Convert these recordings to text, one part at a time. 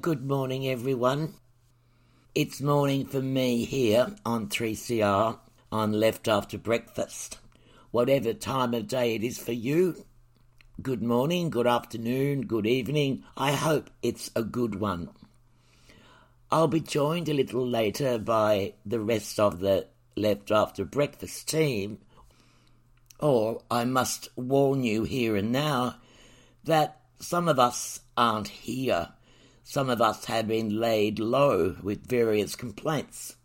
Good morning everyone. It's morning for me here on 3CR on Left After Breakfast. Whatever time of day it is for you, good morning, good afternoon, good evening. I hope it's a good one. I'll be joined a little later by the rest of the Left After Breakfast team. Or I must warn you here and now that some of us aren't here. Some of us have been laid low with various complaints.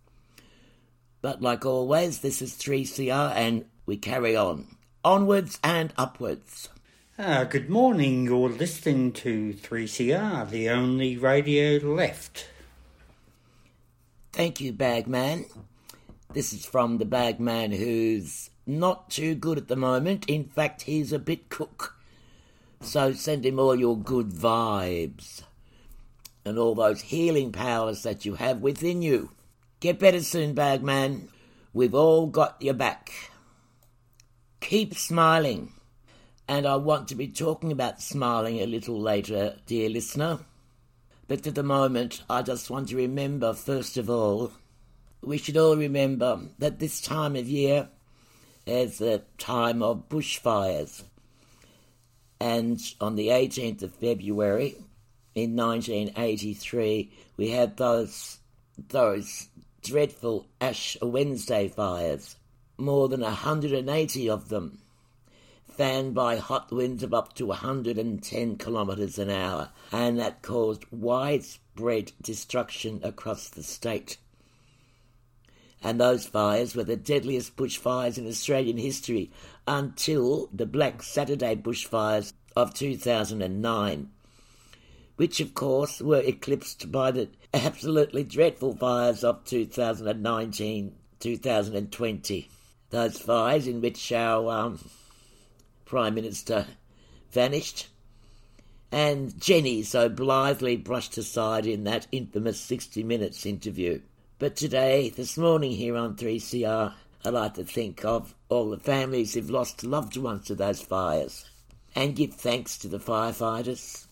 But like always, this is 3CR and we carry on. Onwards and upwards. Uh, good morning. You're listening to 3CR, the only radio left. Thank you, Bagman. This is from the Bagman who's not too good at the moment. In fact, he's a bit cook. So send him all your good vibes and all those healing powers that you have within you. Get better soon, Bagman. We've all got your back. Keep smiling. And I want to be talking about smiling a little later, dear listener. But for the moment, I just want to remember, first of all, we should all remember that this time of year is a time of bushfires. And on the 18th of February in 1983, we had those, those dreadful Ash Wednesday fires. More than 180 of them, fanned by hot winds of up to 110 kilometres an hour, and that caused widespread destruction across the state. And those fires were the deadliest bushfires in Australian history until the Black Saturday bushfires of 2009, which of course were eclipsed by the absolutely dreadful fires of 2019 2020. Those fires in which our um, Prime Minister vanished and Jenny so blithely brushed aside in that infamous 60 Minutes interview. But today, this morning here on 3CR, I like to think of all the families who've lost loved ones to those fires and give thanks to the firefighters,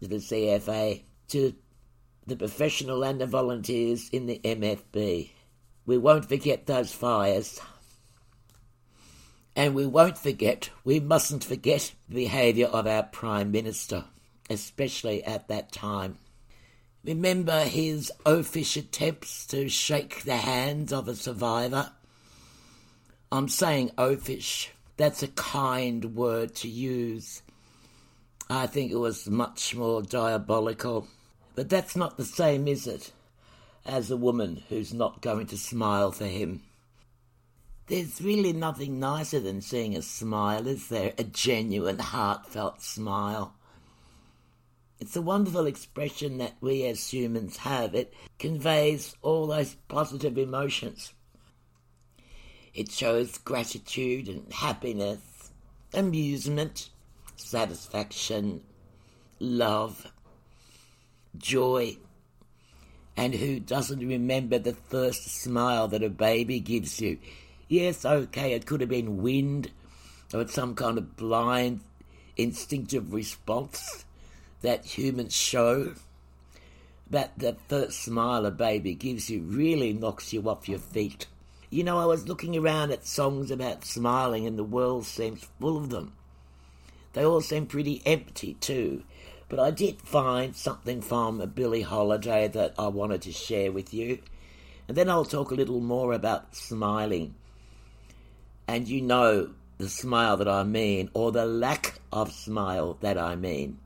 to the CFA, to the professional and the volunteers in the MFB. We won't forget those fires. And we won't forget, we mustn't forget the behaviour of our Prime Minister, especially at that time. Remember his oafish attempts to shake the hands of a survivor? I'm saying oafish that's a kind word to use. I think it was much more diabolical. But that's not the same, is it, as a woman who's not going to smile for him? There's really nothing nicer than seeing a smile, is there? A genuine, heartfelt smile. It's a wonderful expression that we as humans have. It conveys all those positive emotions. It shows gratitude and happiness, amusement, satisfaction, love, joy. And who doesn't remember the first smile that a baby gives you? Yes, okay, it could have been wind or some kind of blind instinctive response that humans show. But the first smile a baby gives you really knocks you off your feet. You know, I was looking around at songs about smiling, and the world seems full of them. They all seem pretty empty, too. But I did find something from Billie Holiday that I wanted to share with you. And then I'll talk a little more about smiling. And you know the smile that I mean, or the lack of smile that I mean.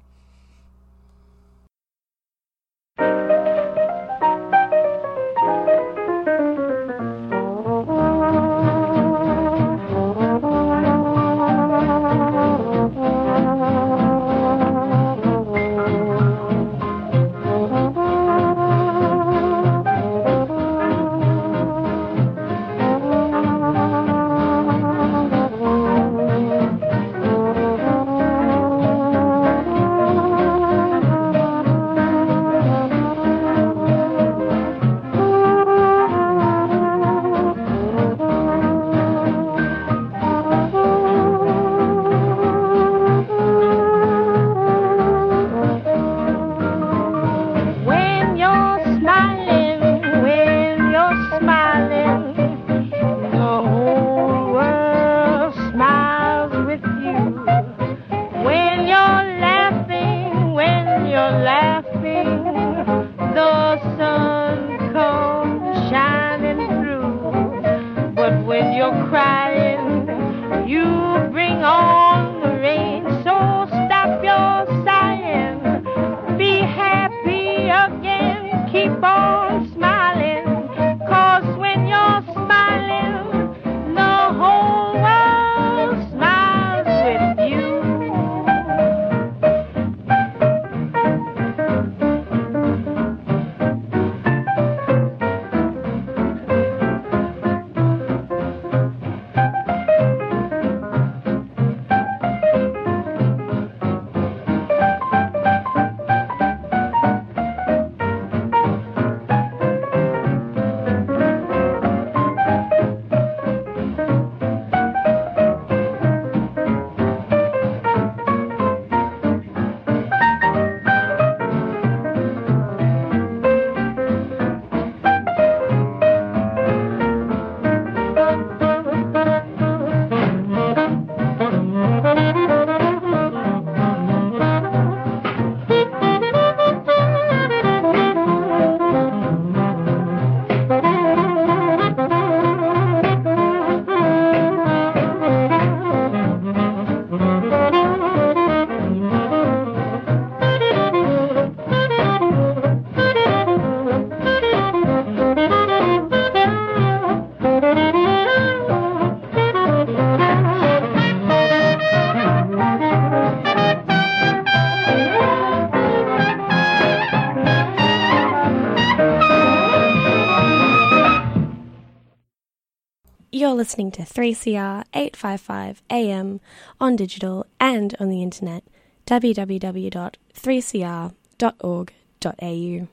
You're listening to 3CR 855 AM on digital and on the internet www.3cr.org.au.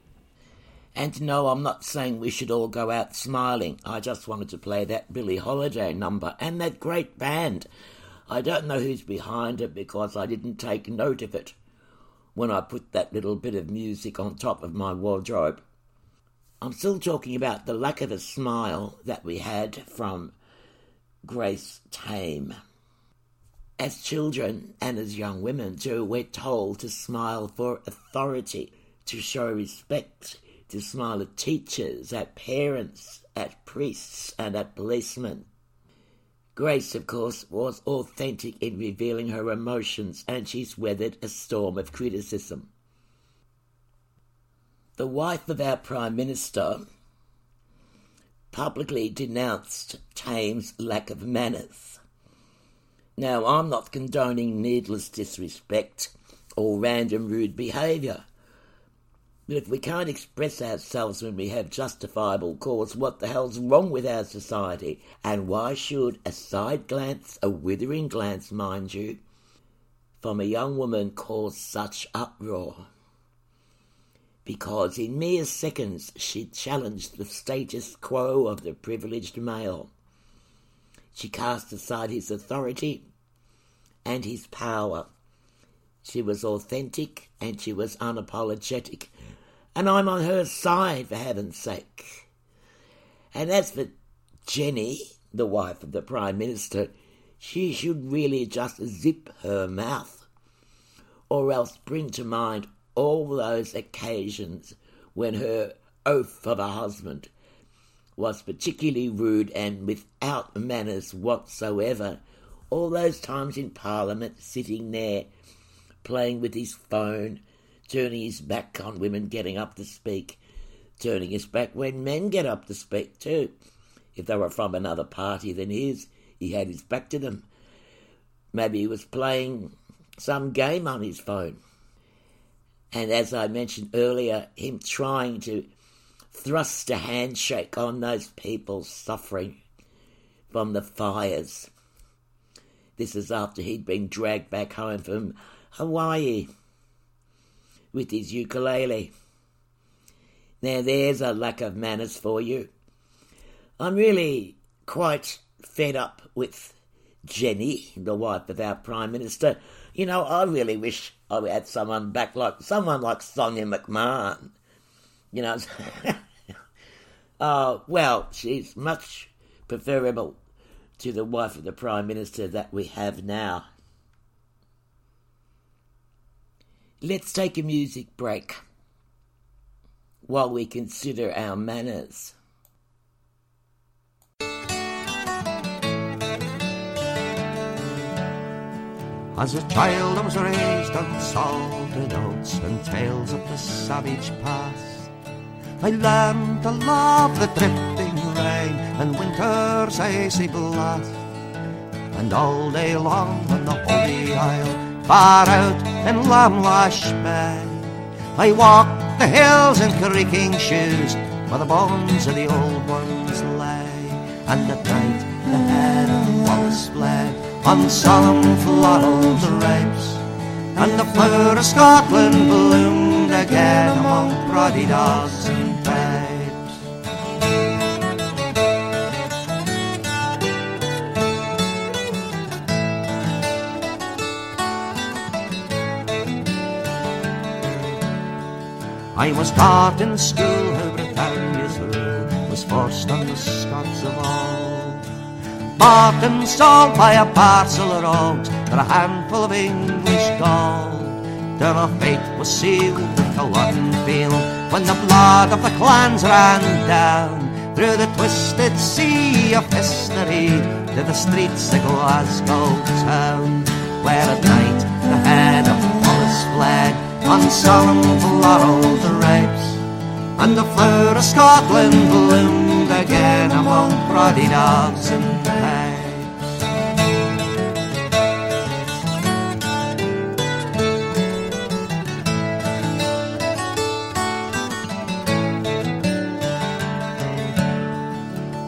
And no, I'm not saying we should all go out smiling. I just wanted to play that Billie Holiday number and that great band. I don't know who's behind it because I didn't take note of it when I put that little bit of music on top of my wardrobe. I'm still talking about the lack of a smile that we had from Grace Tame. As children and as young women too, we're told to smile for authority, to show respect, to smile at teachers, at parents, at priests, and at policemen. Grace, of course, was authentic in revealing her emotions, and she's weathered a storm of criticism. The wife of our Prime Minister publicly denounced Tame's lack of manners. Now, I'm not condoning needless disrespect or random rude behaviour. But if we can't express ourselves when we have justifiable cause, what the hell's wrong with our society? And why should a side glance, a withering glance, mind you, from a young woman cause such uproar? Because in mere seconds she challenged the status quo of the privileged male. She cast aside his authority and his power. She was authentic and she was unapologetic and I'm on her side, for heaven's sake. And as for Jenny, the wife of the Prime Minister, she should really just zip her mouth, or else bring to mind all those occasions when her oaf of a husband was particularly rude and without manners whatsoever. All those times in Parliament, sitting there, playing with his phone, turning his back on women getting up to speak, turning his back when men get up to speak too. If they were from another party than his, he had his back to them. Maybe he was playing some game on his phone. And as I mentioned earlier, him trying to thrust a handshake on those people suffering from the fires. This is after he'd been dragged back home from Hawaii with his ukulele. Now, there's a lack of manners for you. I'm really quite fed up with Jenny, the wife of our Prime Minister. You know, I really wish I had someone back like someone like Sonia McMahon. You know, oh, well, she's much preferable to the wife of the Prime Minister that we have now. Let's take a music break while we consider our manners. As a child I was raised on salted oats and tales of the savage past. I learned to love the drifting rain and winter's icy blast. And all day long on the holy isle far out in Lamlash Bay. I walked the hills in creaking shoes where the bones of the old ones lay. And at night the head of Wallace bled on solemn floral drapes. And the flower of Scotland bloomed again among proddy dogs and Papes. I was taught in school how Britannia's rule was forced on the Scots of all. Bought and sold by a parcel of rogues for a handful of English gold. Till our fate was sealed at Culloden Field when the blood of the clans ran down through the twisted sea of history to the streets of Glasgow town, where at night the head of Wallace fled on solemn floral drapes. And the flower of Scotland bloomed again among proddy dogs and Papes.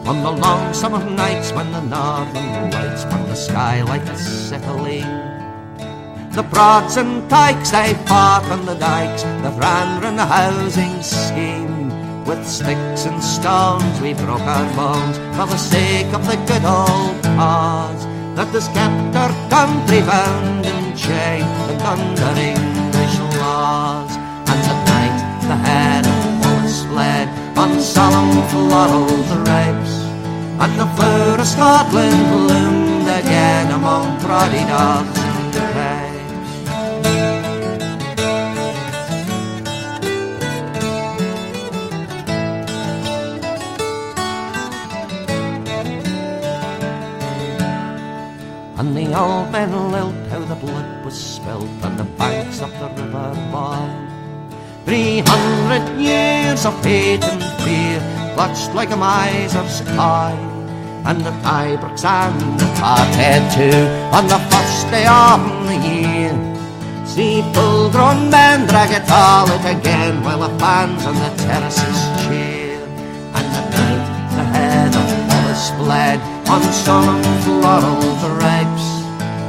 On the long summer nights when the northern lights from the sky like acetylene. The broads and tykes they fought on the dikes that ran round the housing scheme. With sticks and stones we broke our bones for the sake of the good old cause. That has kept our country bound in chained and under English laws. And at night the head of Wallace fled on solemn floral drapes, and the flower of Scotland loomed again among proddy dogs The old men lilt how the blood was spilt on the banks of the river Boyne. Three hundred years of hate and fear clutched like a miser's eye. And the Ibrox and the Parkhead too on the first day of the year. See full-grown men drag it all out again while the fans on the terraces cheer. And the night the head of Wallace bled on solemn floral drapes,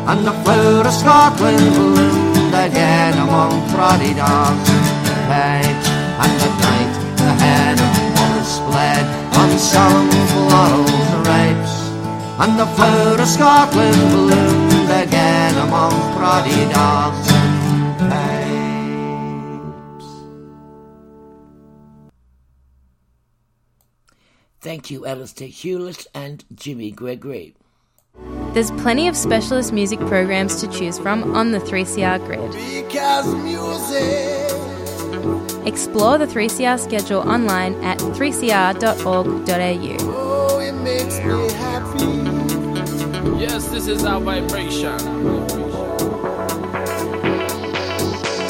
and the flower of Scotland bloomed again among proddy dogs and pipes. And at night the head of Wallace bled on solemn floral drapes, and the flower of Scotland bloomed again among proddy dogs and pipes. Thank you, Alistair Hulett and Jimmy Gregory. There's plenty of specialist music programs to choose from on the 3CR grid. Because music Explore the 3CR schedule online at 3cr.org.au. Oh, it makes me happy. Yes, this is our vibration.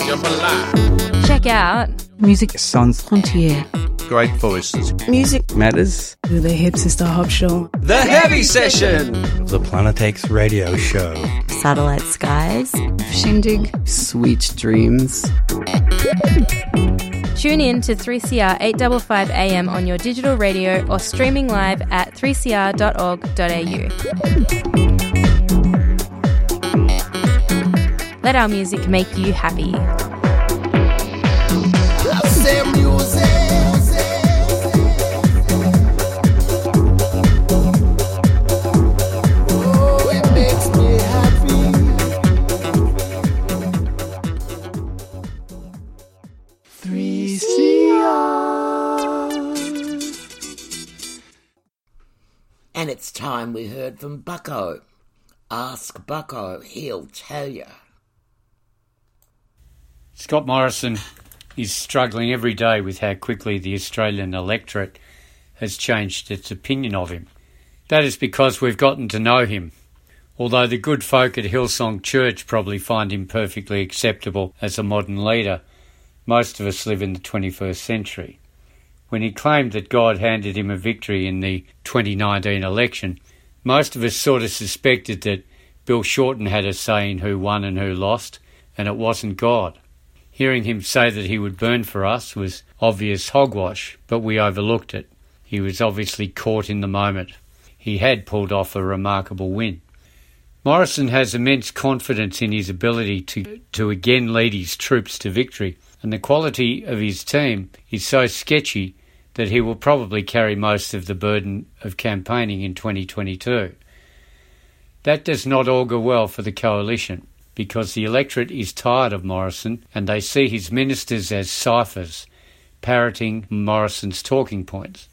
Jump alive. Check out Music sans frontières. Great voices. Music matters. The Hip Sister Hop Show. The Heavy Session. The Planetex radio show. Satellite Skies. Shindig. Sweet Dreams. Tune in to 3CR 855 AM on your digital radio or streaming live at 3cr.org.au. Let our music make you happy. And it's time we heard from Bucko. Ask Bucko, he'll tell you. Scott Morrison is struggling every day with how quickly the Australian electorate has changed its opinion of him. That is because we've gotten to know him. Although the good folk at Hillsong Church probably find him perfectly acceptable as a modern leader, most of us live in the 21st century. When he claimed that God handed him a victory in the 2019 election, most of us sort of suspected that Bill Shorten had a say in who won and who lost, and it wasn't God. Hearing him say that he would burn for us was obvious hogwash, but we overlooked it. He was obviously caught in the moment. He had pulled off a remarkable win. Morrison has immense confidence in his ability to, to again lead his troops to victory, and the quality of his team is so sketchy that he will probably carry most of the burden of campaigning in 2022. That does not augur well for the coalition, because the electorate is tired of Morrison and they see his ministers as ciphers, parroting Morrison's talking points.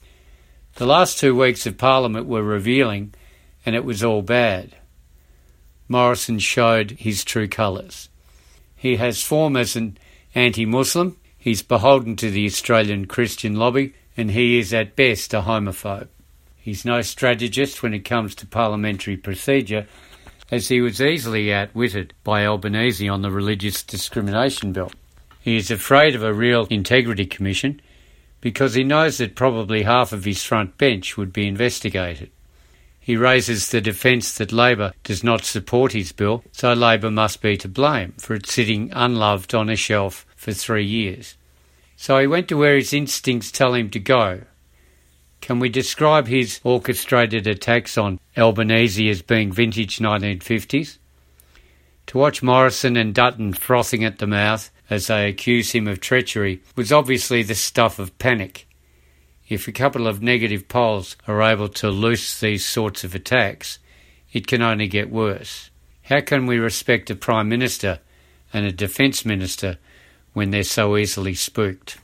The last two weeks of Parliament were revealing, and it was all bad. Morrison showed his true colours. He has form as an anti Muslim, he's beholden to the Australian Christian lobby, and he is at best a homophobe. He's no strategist when it comes to parliamentary procedure, as he was easily outwitted by Albanese on the Religious Discrimination Bill. He is afraid of a real integrity commission because he knows that probably half of his front bench would be investigated. He raises the defence that Labor does not support his bill, so Labor must be to blame for it sitting unloved on a shelf for three years. So he went to where his instincts tell him to go Can we describe his orchestrated attacks on Albanese as being vintage 1950s? To watch Morrison and Dutton frothing at the mouth as they accuse him of treachery was obviously the stuff of panic. If a couple of negative polls are able to loose these sorts of attacks, it can only get worse. How can we respect a Prime Minister and a Defence Minister when they're so easily spooked?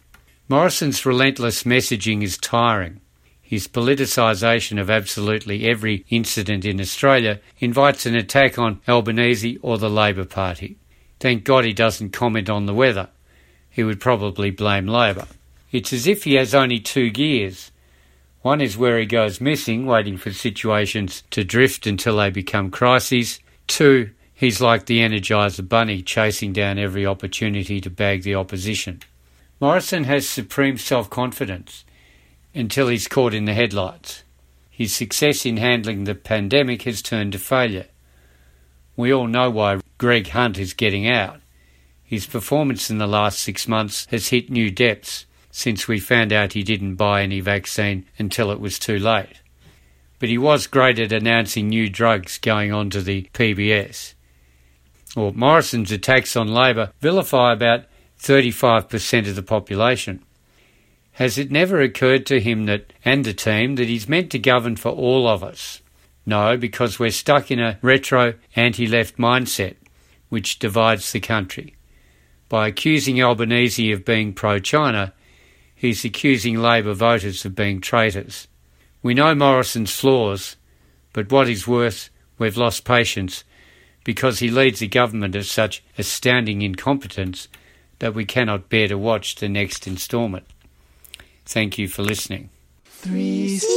Morrison's relentless messaging is tiring. His politicisation of absolutely every incident in Australia invites an attack on Albanese or the Labor Party. Thank God he doesn't comment on the weather. He would probably blame Labor. It's as if he has only two gears. One is where he goes missing, waiting for situations to drift until they become crises. Two, he's like the Energizer Bunny, chasing down every opportunity to bag the opposition. Morrison has supreme self confidence until he's caught in the headlights. His success in handling the pandemic has turned to failure. We all know why Greg Hunt is getting out. His performance in the last six months has hit new depths since we found out he didn't buy any vaccine until it was too late. But he was great at announcing new drugs going on to the PBS. Or Morrison's attacks on Labor vilify about 35% of the population. Has it never occurred to him that, and the team, that he's meant to govern for all of us? No, because we're stuck in a retro anti left mindset which divides the country. By accusing Albanese of being pro China, he's accusing Labor voters of being traitors. We know Morrison's flaws, but what is worse, we've lost patience because he leads a government of such astounding incompetence that we cannot bear to watch the next instalment. Thank you for listening. 3CR.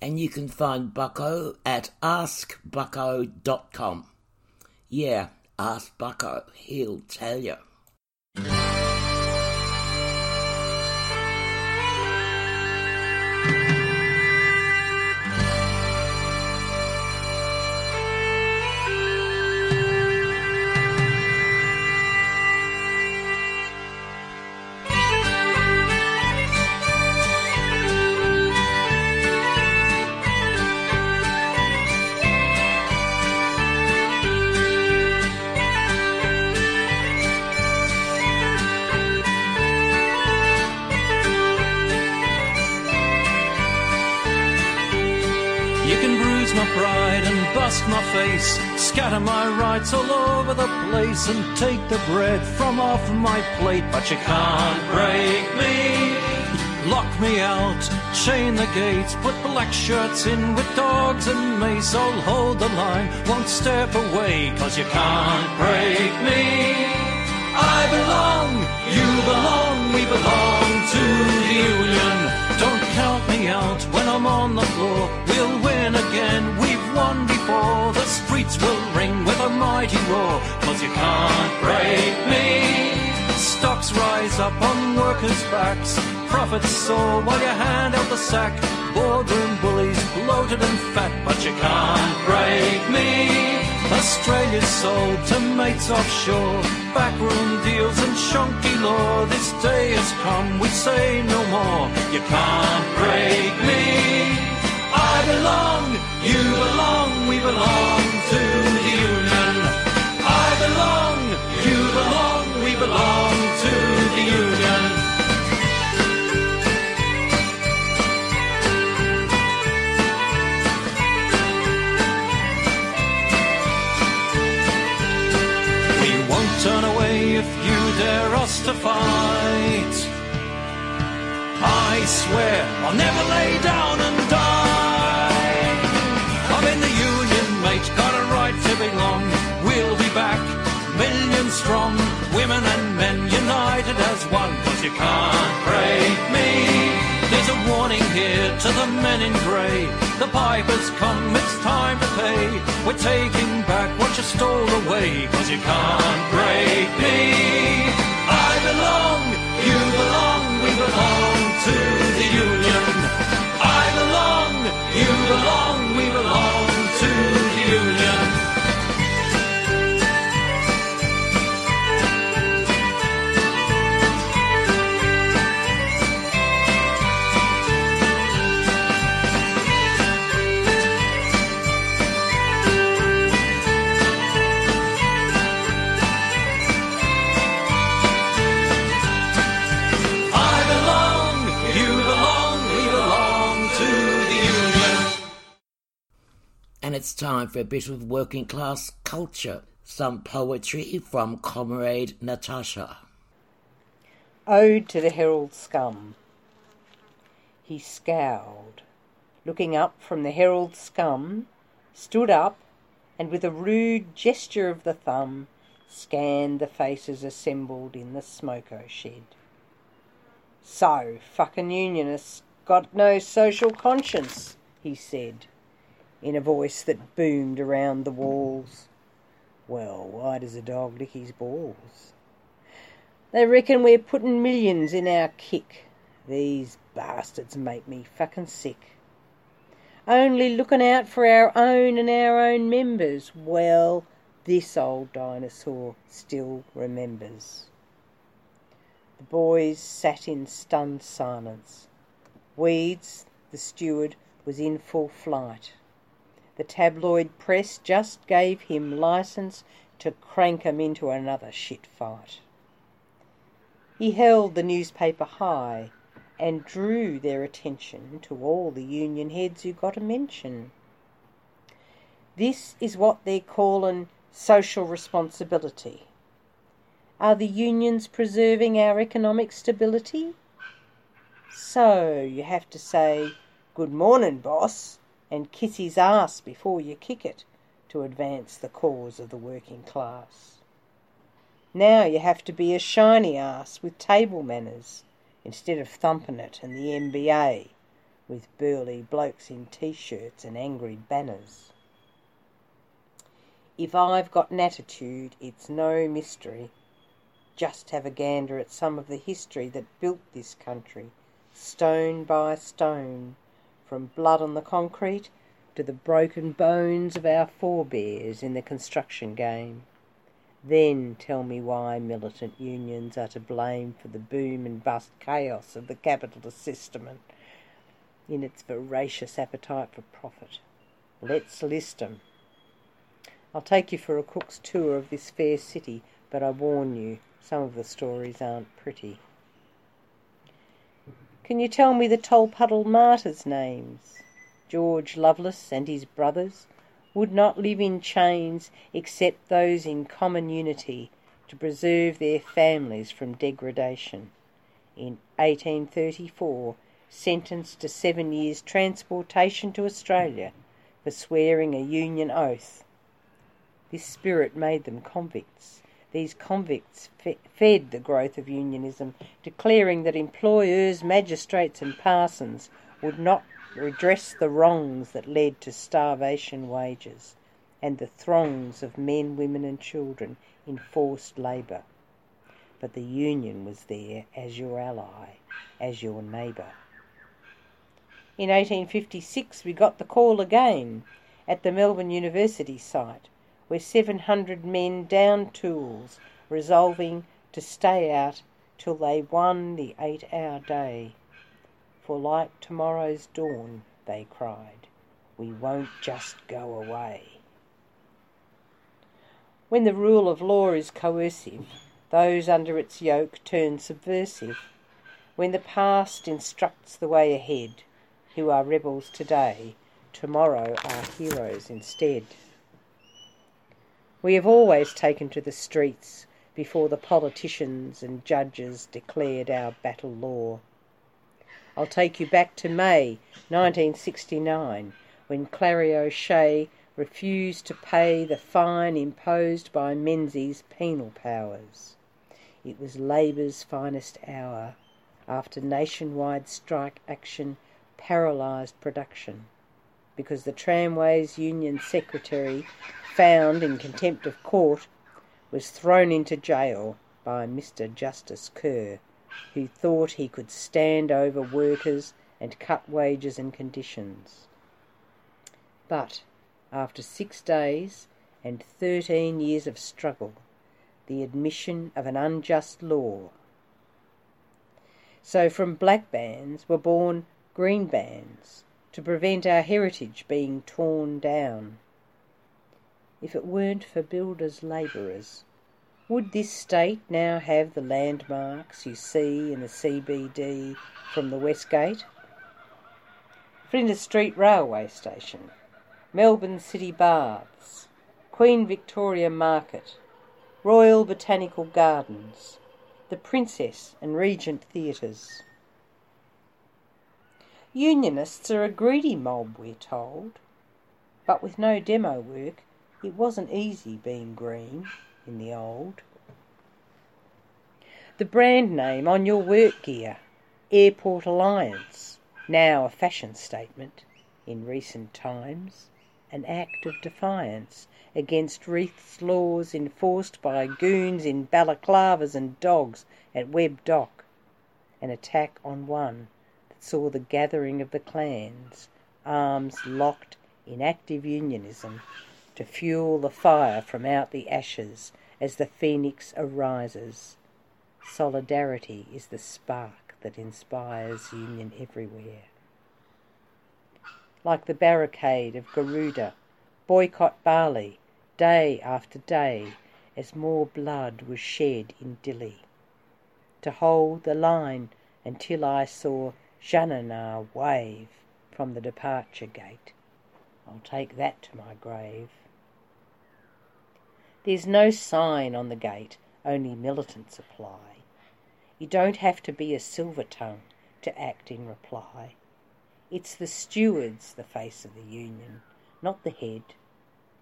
And you can find Bucko at askbucko.com. Yeah, ask Bucko, he'll tell you. Place, and take the bread from off my plate, but you can't break me. Lock me out, chain the gates, put black shirts in with dogs and mace. I'll hold the line, won't step away, cause you can't break me. I belong, you belong, we belong to the Union. Don't count me out when I'm on the floor. We'll win again, we've won before. The streets will ring with a mighty roar, cause you can't break me. Stocks rise up on workers' backs. Profits soar while you hand out the sack. Boardroom bullies bloated and fat, but you can't break me. Australia's sold to mates offshore. Backroom deals and chunky law. This day has come, we say no more. You can't break me. I belong, you belong, we belong to the we belong to the Union. We won't turn away if you dare us to fight. I swear I'll never lay down and die. I'm in the union, mate, got a right to belong. We'll be back, millions strong, women and men united as one, cause you can't break me. There's a warning here to the men in grey. The piper's come, it's time to pay. We're taking back what you stole away, cause you can't break me. I belong, you belong, we belong to the Union. I belong, you belong, we belong to the Union. And it's time for a bit of working class culture. Some poetry from Comrade Natasha. Ode to the Herald Scum. He scowled, looking up from the Herald Scum, stood up, and with a rude gesture of the thumb, scanned the faces assembled in the smoko shed. So, fucking unionists got no social conscience, he said, in a voice that boomed around the walls. Well, why does a dog lick his balls? They reckon we're putting millions in our kick. These bastards make me fucking sick. Only looking out for our own and our own members. Well, this old dinosaur still remembers. The boys sat in stunned silence. Weeds, the steward, was in full flight. The tabloid press just gave him license to crank 'em into another shit fight. He held the newspaper high and drew their attention to all the union heads who got a mention. This is what they're callin' social responsibility. Are the unions preserving our economic stability? So you have to say, Good morning, boss, and kiss his ass before you kick it to advance the cause of the working class. Now you have to be a shiny ass with table manners instead of thumping it in the NBA with burly blokes in t shirts and angry banners. If I've got an attitude, it's no mystery. Just have a gander at some of the history that built this country, stone by stone, from blood on the concrete to the broken bones of our forebears in the construction game. Then tell me why militant unions are to blame for the boom and bust chaos of the capitalist system and in its voracious appetite for profit. Let's list 'em. I'll take you for a cook's tour of this fair city, but I warn you, some of the stories aren't pretty. Can you tell me the Tolpuddle martyrs' names? George Loveless and his brothers would not live in chains except those in common unity to preserve their families from degradation. In 1834, sentenced to seven years' transportation to Australia for swearing a Union oath. This spirit made them convicts. These convicts fe- fed the growth of unionism, declaring that employers, magistrates, and parsons would not redress the wrongs that led to starvation wages and the throngs of men, women, and children in forced labour. But the Union was there as your ally, as your neighbour. In 1856, we got the call again at the Melbourne University site, where 700 men downed tools, resolving to stay out till they won the eight hour day. For like tomorrow's dawn, they cried, we won't just go away. When the rule of law is coercive, those under its yoke turn subversive. When the past instructs the way ahead, who are rebels today, tomorrow are heroes instead. We have always taken to the streets before the politicians and judges declared our battle law. I'll take you back to May 1969 when Clarrie O'Shea refused to pay the fine imposed by Menzies' penal powers. It was Labour's finest hour after nationwide strike action paralysed production because the Tramways Union Secretary, found in contempt of court, was thrown into jail by Mr. Justice Kerr, who thought he could stand over workers and cut wages and conditions. But after six days and thirteen years of struggle, the admission of an unjust law. So from black bands were born green bands to prevent our heritage being torn down. If it weren't for builders' labourers, would this state now have the landmarks you see in the CBD from the West Gate? Flinders Street Railway Station, Melbourne City Baths, Queen Victoria Market, Royal Botanical Gardens, the Princess and Regent Theatres. Unionists are a greedy mob, we're told, but with no demo work, it wasn't easy being green in the old. The brand name on your work gear, Airport Alliance, now a fashion statement. In recent times, an act of defiance against Reith's laws enforced by goons in balaclavas and dogs at Webb Dock, an attack on one saw the gathering of the clans, arms locked in active unionism to fuel the fire from out the ashes as the phoenix arises. Solidarity is the spark that inspires union everywhere. Like the barricade of Garuda, boycott Bali day after day as more blood was shed in Dili. To hold the line until I saw Xanana wave from the departure gate. I'll take that to my grave. There's no sign on the gate, only militants apply. You don't have to be a silver tongue to act in reply. It's the stewards the face of the union, not the head.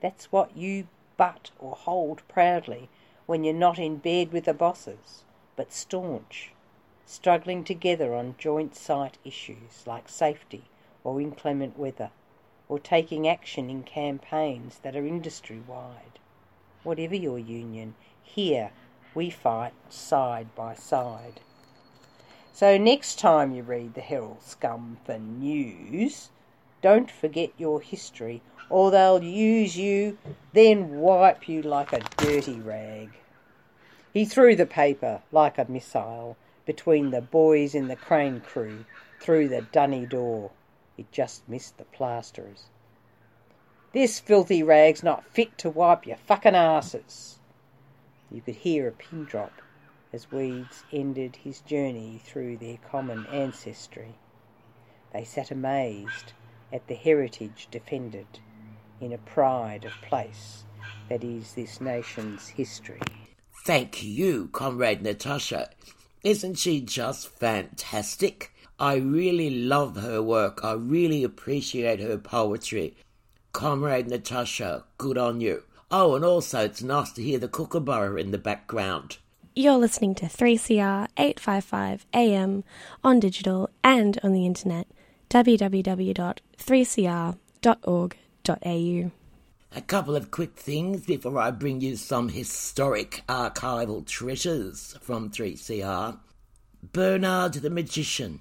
That's what you butt or hold proudly when you're not in bed with the bosses, but staunch, struggling together on joint site issues like safety or inclement weather, or taking action in campaigns that are industry wide. Whatever your union, here we fight side by side. So next time you read the Herald Scum for news, don't forget your history or they'll use you, then wipe you like a dirty rag. He threw the paper like a missile between the boys in the crane crew through the dunny door. It just missed the plasterers. This filthy rag's not fit to wipe your fucking asses. You could hear a pin drop as Weeds ended his journey through their common ancestry. They sat amazed at the heritage defended in a pride of place that is this nation's history. Thank you, Comrade Natasha. Isn't she just fantastic? I really love her work. I really appreciate her poetry. Comrade Natasha, good on you. Oh, and also it's nice to hear the kookaburra in the background. You're listening to 3CR 855 AM on digital and on the internet www.3cr.org.au. A couple of quick things before I bring you some historic archival treasures from 3CR. Bernard the Magician,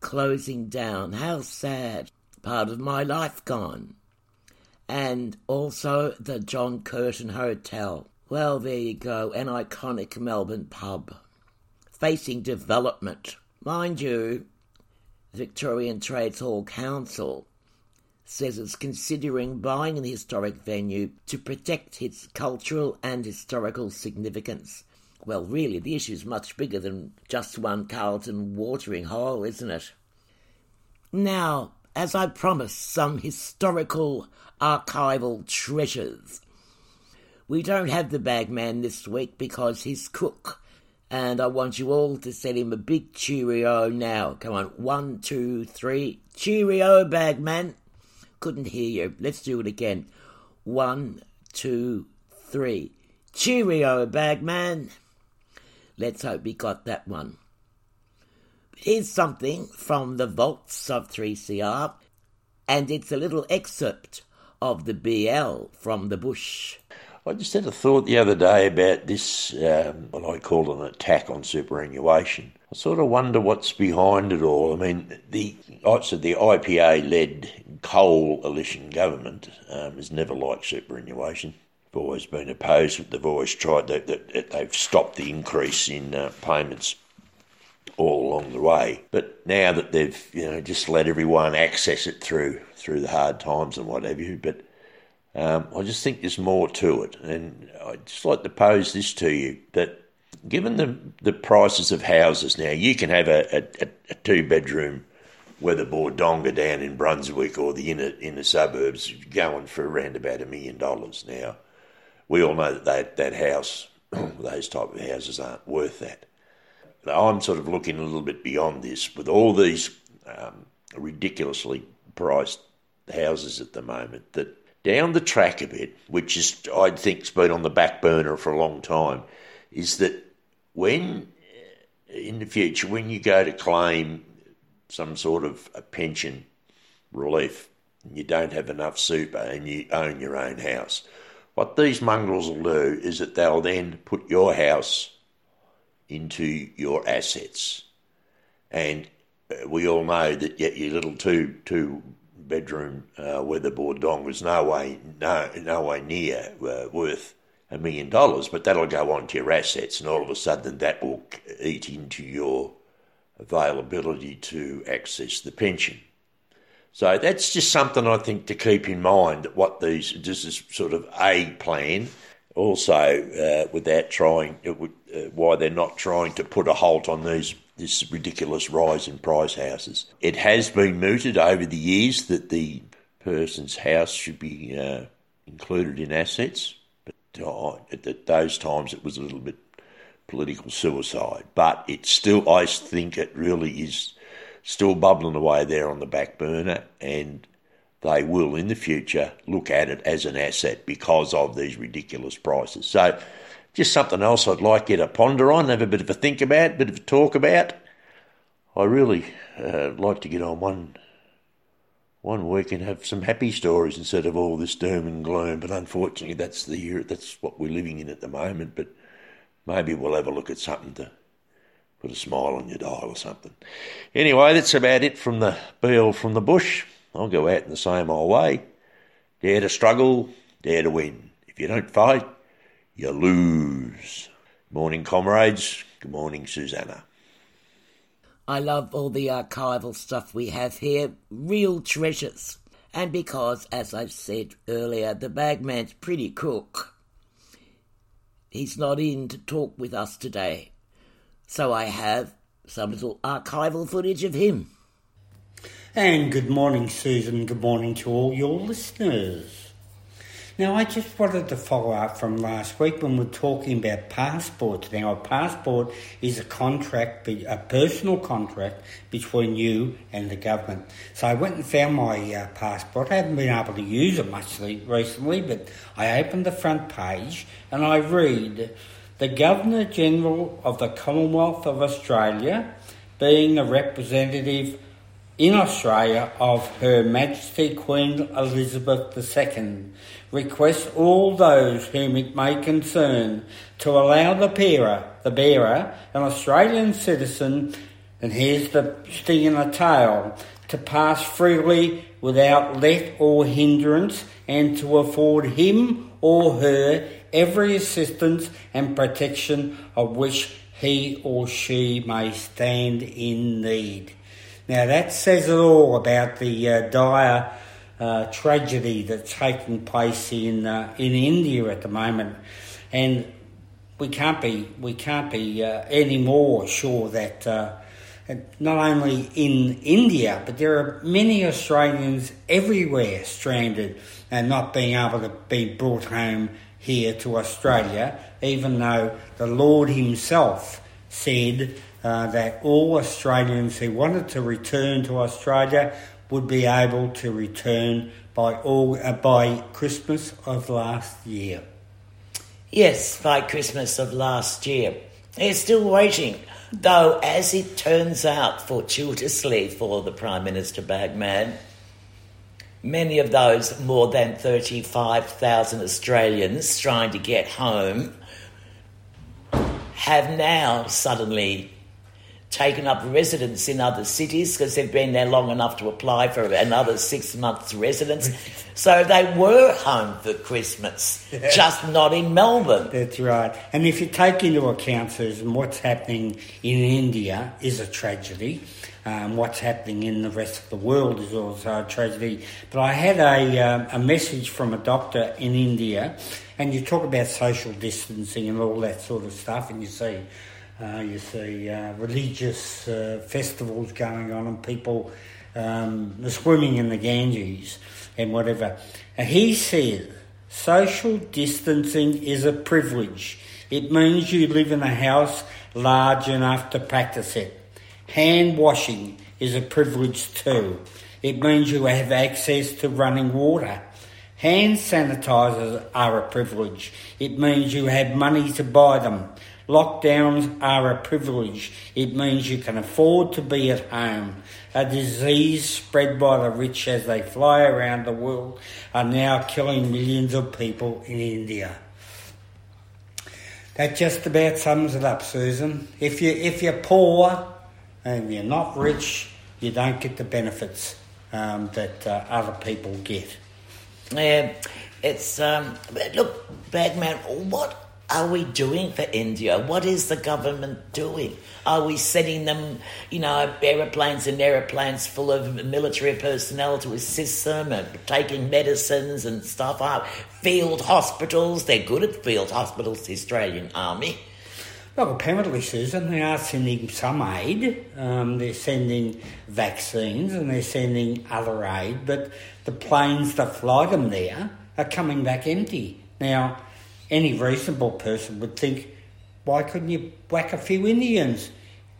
closing down. How sad. Part of my life gone. And also the John Curtin Hotel. Well, there you go, an iconic Melbourne pub. Facing development. Mind you, Victorian Trades Hall Council says it's considering buying the historic venue to protect its cultural and historical significance. Well, really, the issue is much bigger than just one Carlton watering hole, isn't it? Now, as I promised, some historical archival treasures. We don't have the bagman this week because he's cook, and I want you all to send him a big cheerio now. Come on, one, two, three. Cheerio, bagman. Couldn't hear you. Let's do it again. One, two, three. Cheerio, bagman. Let's hope he got that one. Here's something from the vaults of 3CR, and it's a little excerpt of the BL from the bush. I just had a thought the other day about this, um, what I call an attack on superannuation. I sort of wonder what's behind it all. I mean, the I said the IPA-led coalition government um, has never liked superannuation. They've always been opposed. They've always tried that. that they've stopped the increase in uh, payments all along the way. But now that they've you know just let everyone access it through through the hard times and what have you, but um, I just think there's more to it, and I'd just like to pose this to you that given the the prices of houses now, you can have a, a, a two bedroom weatherboard donga down in Brunswick or the inner inner suburbs going for around about a million dollars. Now, we all know that that, that house, those type of houses aren't worth that. Now, I'm sort of looking a little bit beyond this with all these um, ridiculously priced houses at the moment. That down the track a bit, which is I think's been on the back burner for a long time, is that when in the future when you go to claim some sort of a pension relief and you don't have enough super and you own your own house, what these mongrels will do is that they'll then put your house into your assets. And uh, we all know that yet your little two two bedroom uh, weatherboard dong was no way no no way near uh, worth a million dollars, but that'll go on to your assets, and all of a sudden that will eat into your availability to access the pension. So that's just something I think to keep in mind. What these this is sort of a plan. Also, uh, without trying, uh, why they're not trying to put a halt on these this ridiculous rise in price houses. It has been mooted over the years that the person's house should be uh, included in assets, at those times it was a little bit political suicide. But it's still, I think, it really is still bubbling away there on the back burner, and they will in the future look at it as an asset because of these ridiculous prices. So just something else I'd like you to ponder on, have a bit of a think about, a bit of a talk about. I really uh, like to get on one one week and have some happy stories instead of all this doom and gloom. But unfortunately, that's the year, that's what we're living in at the moment. But maybe we'll have a look at something to put a smile on your dial or something. Anyway, that's about it from the Beale from the bush. I'll go out in the same old way. Dare to struggle, dare to win. If you don't fight, you lose. Morning, comrades. Good morning, Susanna. I love all the archival stuff we have here, real treasures. And because, as I've said earlier, the bagman's pretty cook, he's not in to talk with us today. So I have some little archival footage of him. And good morning, Susan. Good morning to all your listeners. Now, I just wanted to follow up from last week when we were talking about passports. Now, a passport is a contract, a personal contract between you and the government. So I went and found my uh, passport. I haven't been able to use it much recently, but I opened the front page and I read the Governor General of the Commonwealth of Australia, being a representative in Australia of Her Majesty Queen Elizabeth II requests all those whom it may concern to allow the bearer, the bearer, an Australian citizen, and here's the sting in the tail, to pass freely without let or hindrance, and to afford him or her every assistance and protection of which he or she may stand in need. Now that says it all about the uh, dire uh, tragedy that's taking place in uh, in India at the moment, and we can't be we can't be uh, any more sure that uh, not only in India but there are many Australians everywhere stranded and not being able to be brought home here to Australia, even though the Lord Himself said. Uh, that all Australians who wanted to return to Australia would be able to return by all uh, by Christmas of last year. Yes, by Christmas of last year. They're still waiting, though, as it turns out, fortuitously for the Prime Minister Bagman, many of those more than 35,000 Australians trying to get home have now suddenly taken up residence in other cities because they've been there long enough to apply for another six months residence. so they were home for Christmas, just not in Melbourne. That's right. And if you take into account, Susan, what's happening in India is a tragedy. Um, what's happening in the rest of the world is also a tragedy. But I had a, um, a message from a doctor in India, and you talk about social distancing and all that sort of stuff, and you see uh, you see uh, religious uh, festivals going on and people um, swimming in the Ganges and whatever. And he said social distancing is a privilege. It means you live in a house large enough to practice it. Hand washing is a privilege too. It means you have access to running water. Hand sanitizers are a privilege. It means you have money to buy them. Lockdowns are a privilege. It means you can afford to be at home. A disease spread by the rich as they fly around the world are now killing millions of people in India. That just about sums it up, Susan. If you if you're poor and you're not rich, you don't get the benefits um, that uh, other people get. Yeah, it's um, look, Bagman. What are we doing for India? What is the government doing? Are we sending them, you know, aeroplanes and aeroplanes full of military personnel to assist them and taking medicines and stuff out? Field hospitals, they're good at field hospitals, the Australian Army. Well, apparently, Susan, they are sending some aid. Um, they're sending vaccines and they're sending other aid, but the planes that fly them there are coming back empty. Now, any reasonable person would think, why couldn't you whack a few Indians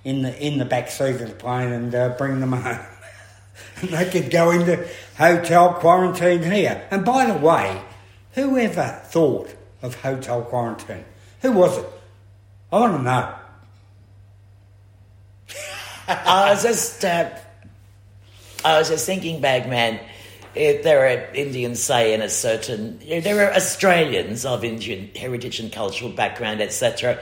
in the in the back seat of the plane and uh, bring them home? and they could go into hotel quarantine here. And by the way, whoever thought of hotel quarantine? Who was it? I want to know. I was just, uh, I was just thinking, Bagman, if there are Indians, say, in a certain, you know, there are Australians of Indian heritage and cultural background, etc.,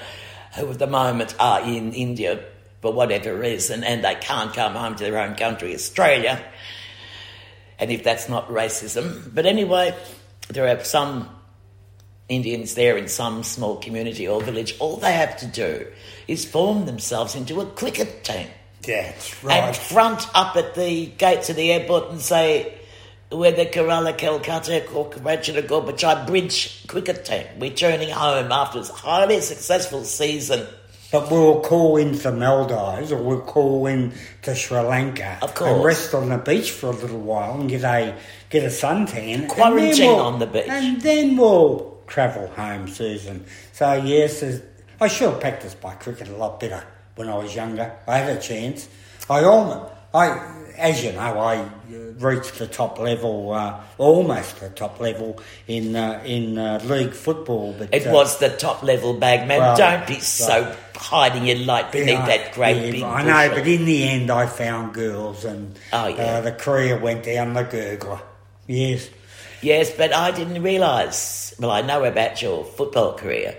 who at the moment are in India for whatever reason, and they can't come home to their own country, Australia. And if that's not racism, but anyway, there are some Indians there in some small community or village. All they have to do is form themselves into a cricket team. That's right. And front up at the gates of the airport and say, we're the Kerala Calcutta Congratulatory Gorbachai Bridge cricket team. We're turning home after a highly successful season. But we'll call in to Maldives or we'll call in to Sri Lanka Of course. and rest on the beach for a little while and get a get a suntan. and Quarantine we'll- on the beach. And then we'll travel home, Susan. So yes, I should have practiced my cricket a lot better when I was younger. I had a chance. I almost, I, as you know, I uh, reached the top level, uh, almost the top level in uh, in uh, league football. But It uh, was the top level bag, man. well, Don't be so hiding your light beneath Yeah, that great yeah, big I know, bushel. but in the end, I found girls, and Oh, yeah. uh, the career went down the gurgler. Yes. Yes, but I didn't realise. Well, I know about your football career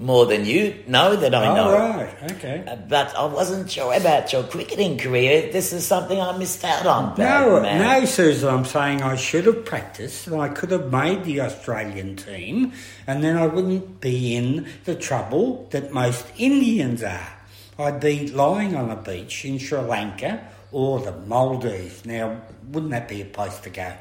more than you know that I Oh, know. right, okay. Uh, But I wasn't sure about your cricketing career. This is something I missed out on. No, no, Susan, I'm saying I should have practiced and I could have made the Australian team and then I wouldn't be in the trouble that most Indians are. I'd be lying on a beach in Sri Lanka or the Maldives. Now, wouldn't that be a place to go?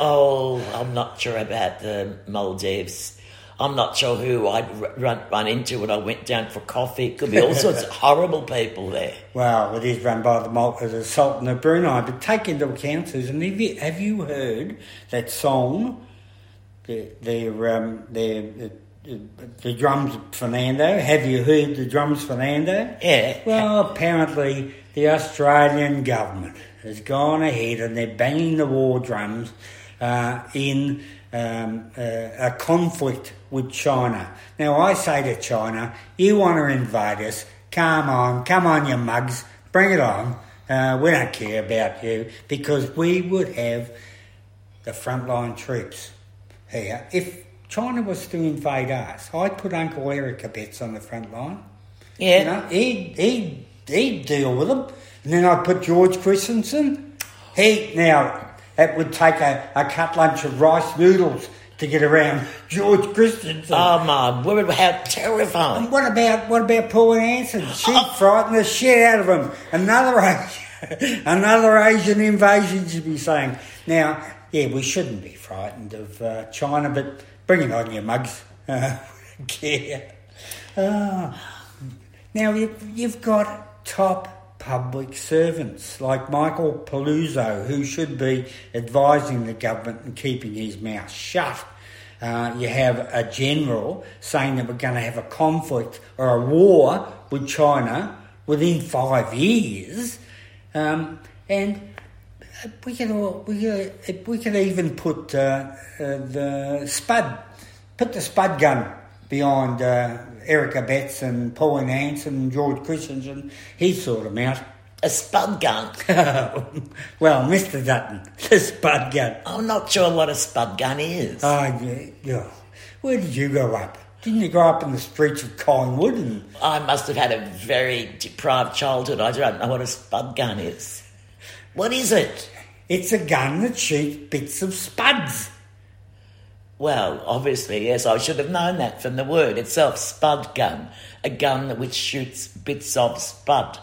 Oh, I'm not sure about the Maldives. I'm not sure who I'd run, run into when I went down for coffee. It Could be all sorts of horrible people there. Well, it is run by the, Mal- uh, the Sultan of Brunei, but take into account, Susan, have you, have you heard that song, the, their, um, their, the, the, the drums Fernando? Have you heard the drums Fernando? Yeah. Well, apparently the Australian government has gone ahead and they're banging the war drums uh, in um, uh, a conflict with China. Now, I say to China, you want to invade us, come on, come on, you mugs, bring it on. Uh, we don't care about you because we would have the frontline troops here. If China was to invade us, I'd put Uncle Eric Abetz on the front line. Yeah. You know, he'd, he'd, he'd deal with them. And then I'd put George Christensen. He, now, it would take a, a cut lunch of rice noodles to get around George Christensen. Oh my word, how terrifying. And what about what about Pauline Hanson? She frightened the shit out of him. Another Asian, another Asian invasion should be saying. Now, yeah, we shouldn't be frightened of uh, China, but bring it on, you mugs. Uh, care. Ah. now you, you've got top public servants like Michael Pezzullo, who should be advising the government and keeping his mouth shut. Uh, you have a general saying that we're going to have a conflict or a war with China within five years, um, and we can all, we could, we even put uh, uh, the spud put the spud gun behind uh, Eric Abetz and Pauline Hanson and George Christensen. He sort them out. A spud gun? well, Mr. Dutton, the spud gun. I'm not sure what a spud gun is. Oh, yeah, yeah. Where did you grow up? Didn't you grow up in the streets of Collingwood? And I must have had a very deprived childhood. I don't know what a spud gun is. What is it? It's a gun that shoots bits of spuds. Well, obviously, yes, I should have known that from the word itself, spud gun. A gun which shoots bits of spud.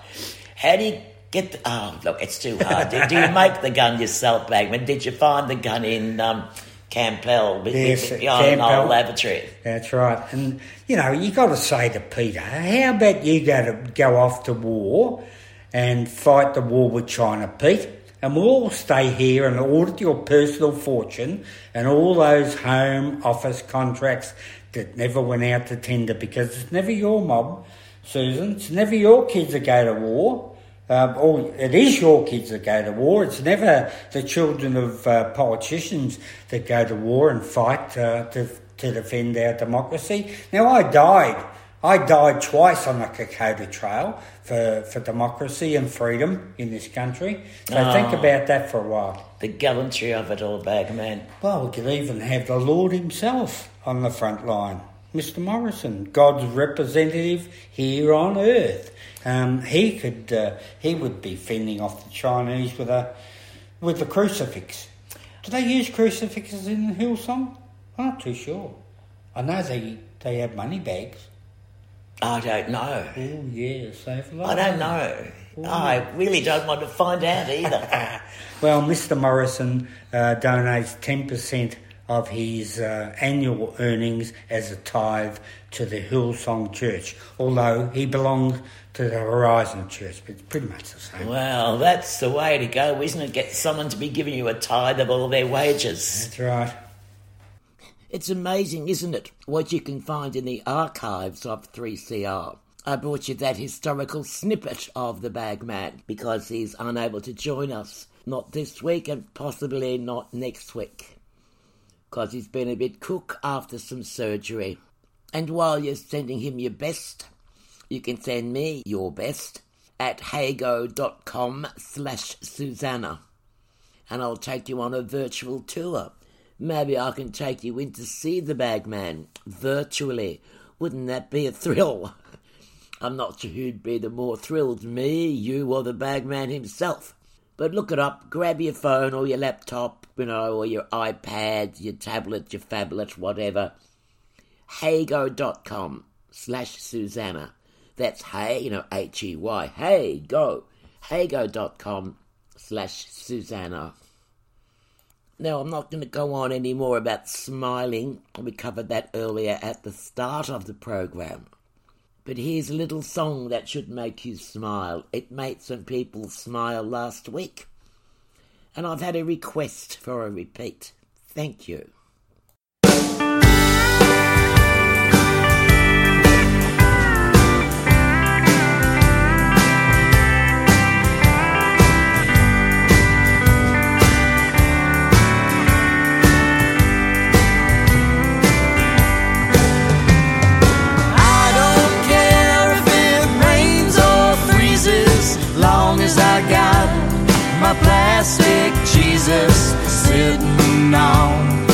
How do you get the... Oh, look, it's too hard. do, do you make the gun yourself, Bagman? Did you find the gun in um, Campbell, Yes, behind Campbell. old lavatory? That's right. And, you know, you got to say to Peter, how about you go, to, go off to war and fight the war with China, Pete? And we'll all stay here and audit your personal fortune and all those home office contracts that never went out to tender because it's never your mob, Susan. It's never your kids that go to war. Um, or it is your kids that go to war. It's never the children of uh, politicians that go to war and fight uh, to, to defend our democracy. Now, I died. I died twice on the Kokoda Trail for, for democracy and freedom in this country. So think Oh. about that for a while. The gallantry of it all, Bagman. Well, we could even have the Lord himself on the front line. Mr. Morrison, God's representative here on earth. Um, he could, uh, he would be fending off the Chinese with a, with a crucifix. Do they use crucifixes in Hillsong? I'm not too sure. I know they they have money bags. I don't know. Oh have a lot I don't know. I really don't want to find out either. Well, Mr. Morrison uh, donates 10% of his uh, annual earnings as a tithe to the Hillsong Church, although he belongs to the Horizon Church, but it's pretty much the same. well, that's the way to go, isn't it? Get someone to be giving you a tithe of all their wages. That's right. It's amazing, isn't it, what you can find in the archives of 3CR. I brought you that historical snippet of the bagman because he's unable to join us. Not this week and possibly not next week. Because he's been a bit cook after some surgery. And while you're sending him your best, you can send me your best at heygo.com slash Susanna. And I'll take you on a virtual tour. Maybe I can take you in to see the bagman virtually. Wouldn't that be a thrill? I'm not sure who'd be the more thrilled, me, you, or the bagman himself. But look it up, grab your phone or your laptop, you know, or your iPad, your tablet, your phablet, whatever. Heygo.com slash Susanna. That's hey, you know, H E Y. Hey, go. Heygo.com slash Susanna. Now, I'm not going to go on any more about smiling. We covered that earlier at the start of the program. But here's a little song that should make you smile. It made some people smile last week. And I've had a request for a repeat. Thank you. Plastic Jesus sitting on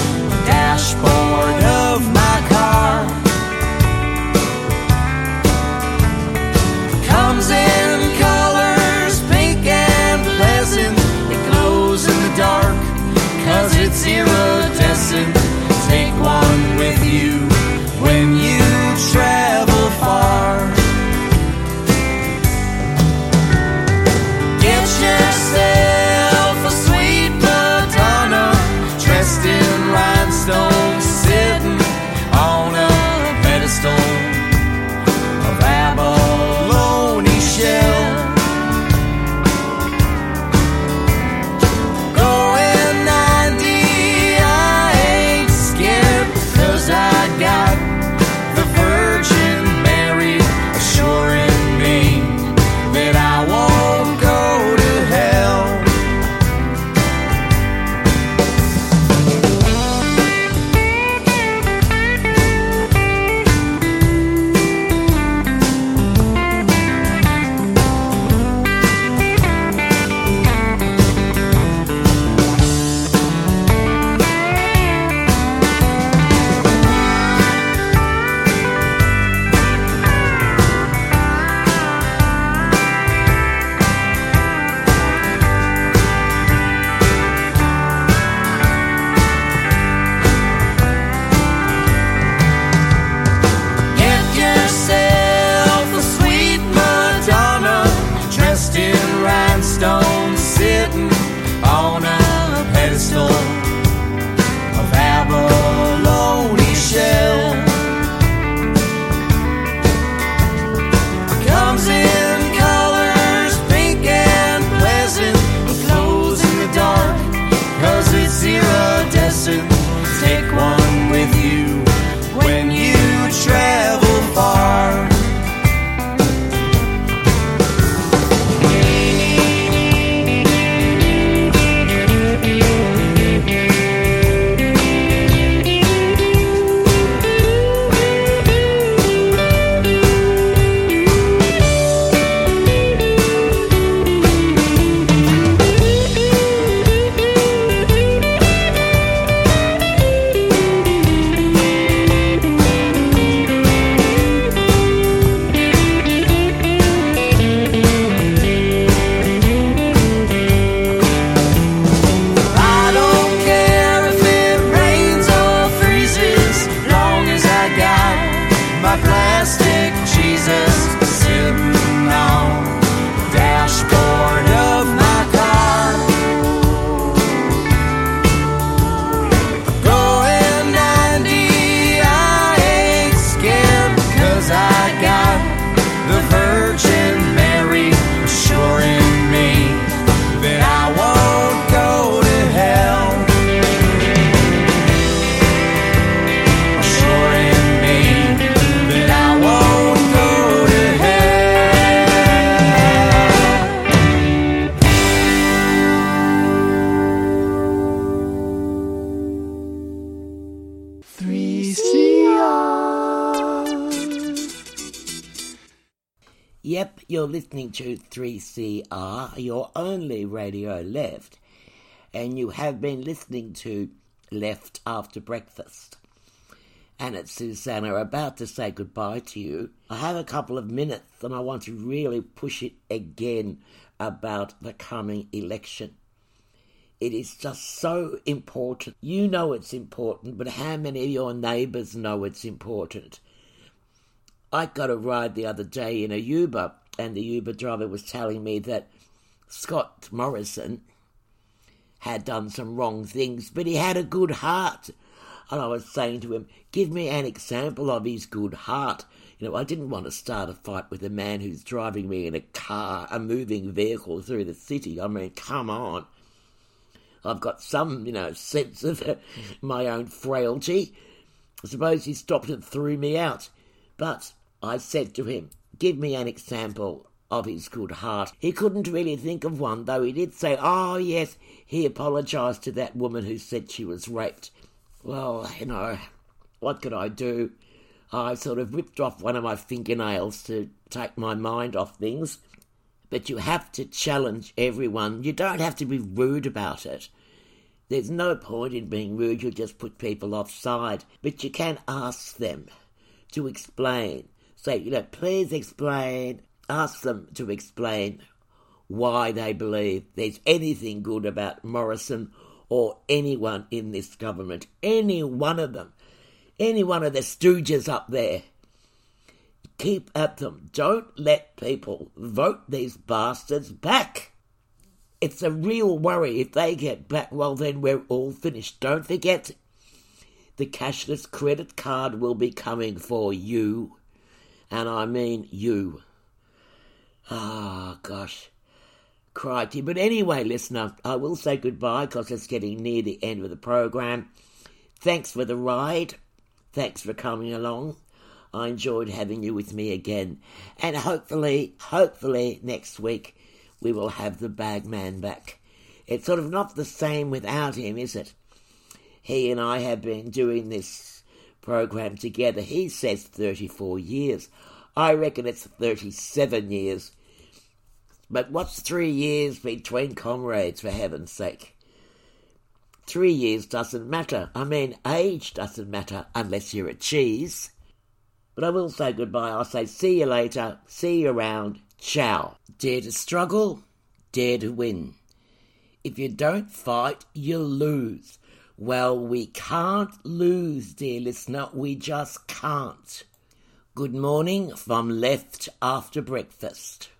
listening to Left After Breakfast. And it's Susanna about to say goodbye to you. I have a couple of minutes and I want to really push it again about the coming election. It is just so important. You know it's important, but how many of your neighbours know it's important? I got a ride the other day in a Uber, and the Uber driver was telling me that Scott Morrison had done some wrong things, but he had a good heart. And I was saying to him, Give me an example of his good heart. You know, I didn't want to start a fight with a man who's driving me in a car, a moving vehicle through the city. I mean, come on. I've got some, you know, sense of my own frailty. I suppose he stopped and threw me out. But I said to him, Give me an example of his good heart. He couldn't really think of one, though he did say, Oh, yes, he apologised to that woman who said she was raped. Well, you know, what could I do? I sort of ripped off one of my fingernails to take my mind off things but you have to challenge everyone. You don't have to be rude about it. There's no point in being rude, you'll just put people offside. But you can ask them to explain. Say, you know, please explain. Ask them to explain why they believe there's anything good about Morrison or anyone in this government. Any one of them. Any one of the stooges up there keep at them. Don't let people vote these bastards back. It's a real worry if they get back. Well, then we're all finished. Don't forget, the cashless credit card will be coming for you. And I mean you. Ah, oh, gosh. Crikey. But anyway, listener, I will say goodbye because it's getting near the end of the program. Thanks for the ride. Thanks for coming along. I enjoyed having you with me again. And hopefully, hopefully next week we will have the bagman back. It's sort of not the same without him, is it? He and I have been doing this program together. He says 34 years. I reckon it's 37 years. But what's three years between comrades, for heaven's sake? Three years doesn't matter. I mean, age doesn't matter unless you're a cheese. But I will say goodbye. I'll say see you later, see you around, ciao. Dare to struggle, dare to win. If you don't fight, you'll lose. Well, we can't lose, dear listener, we just can't. Good morning from Left After Breakfast.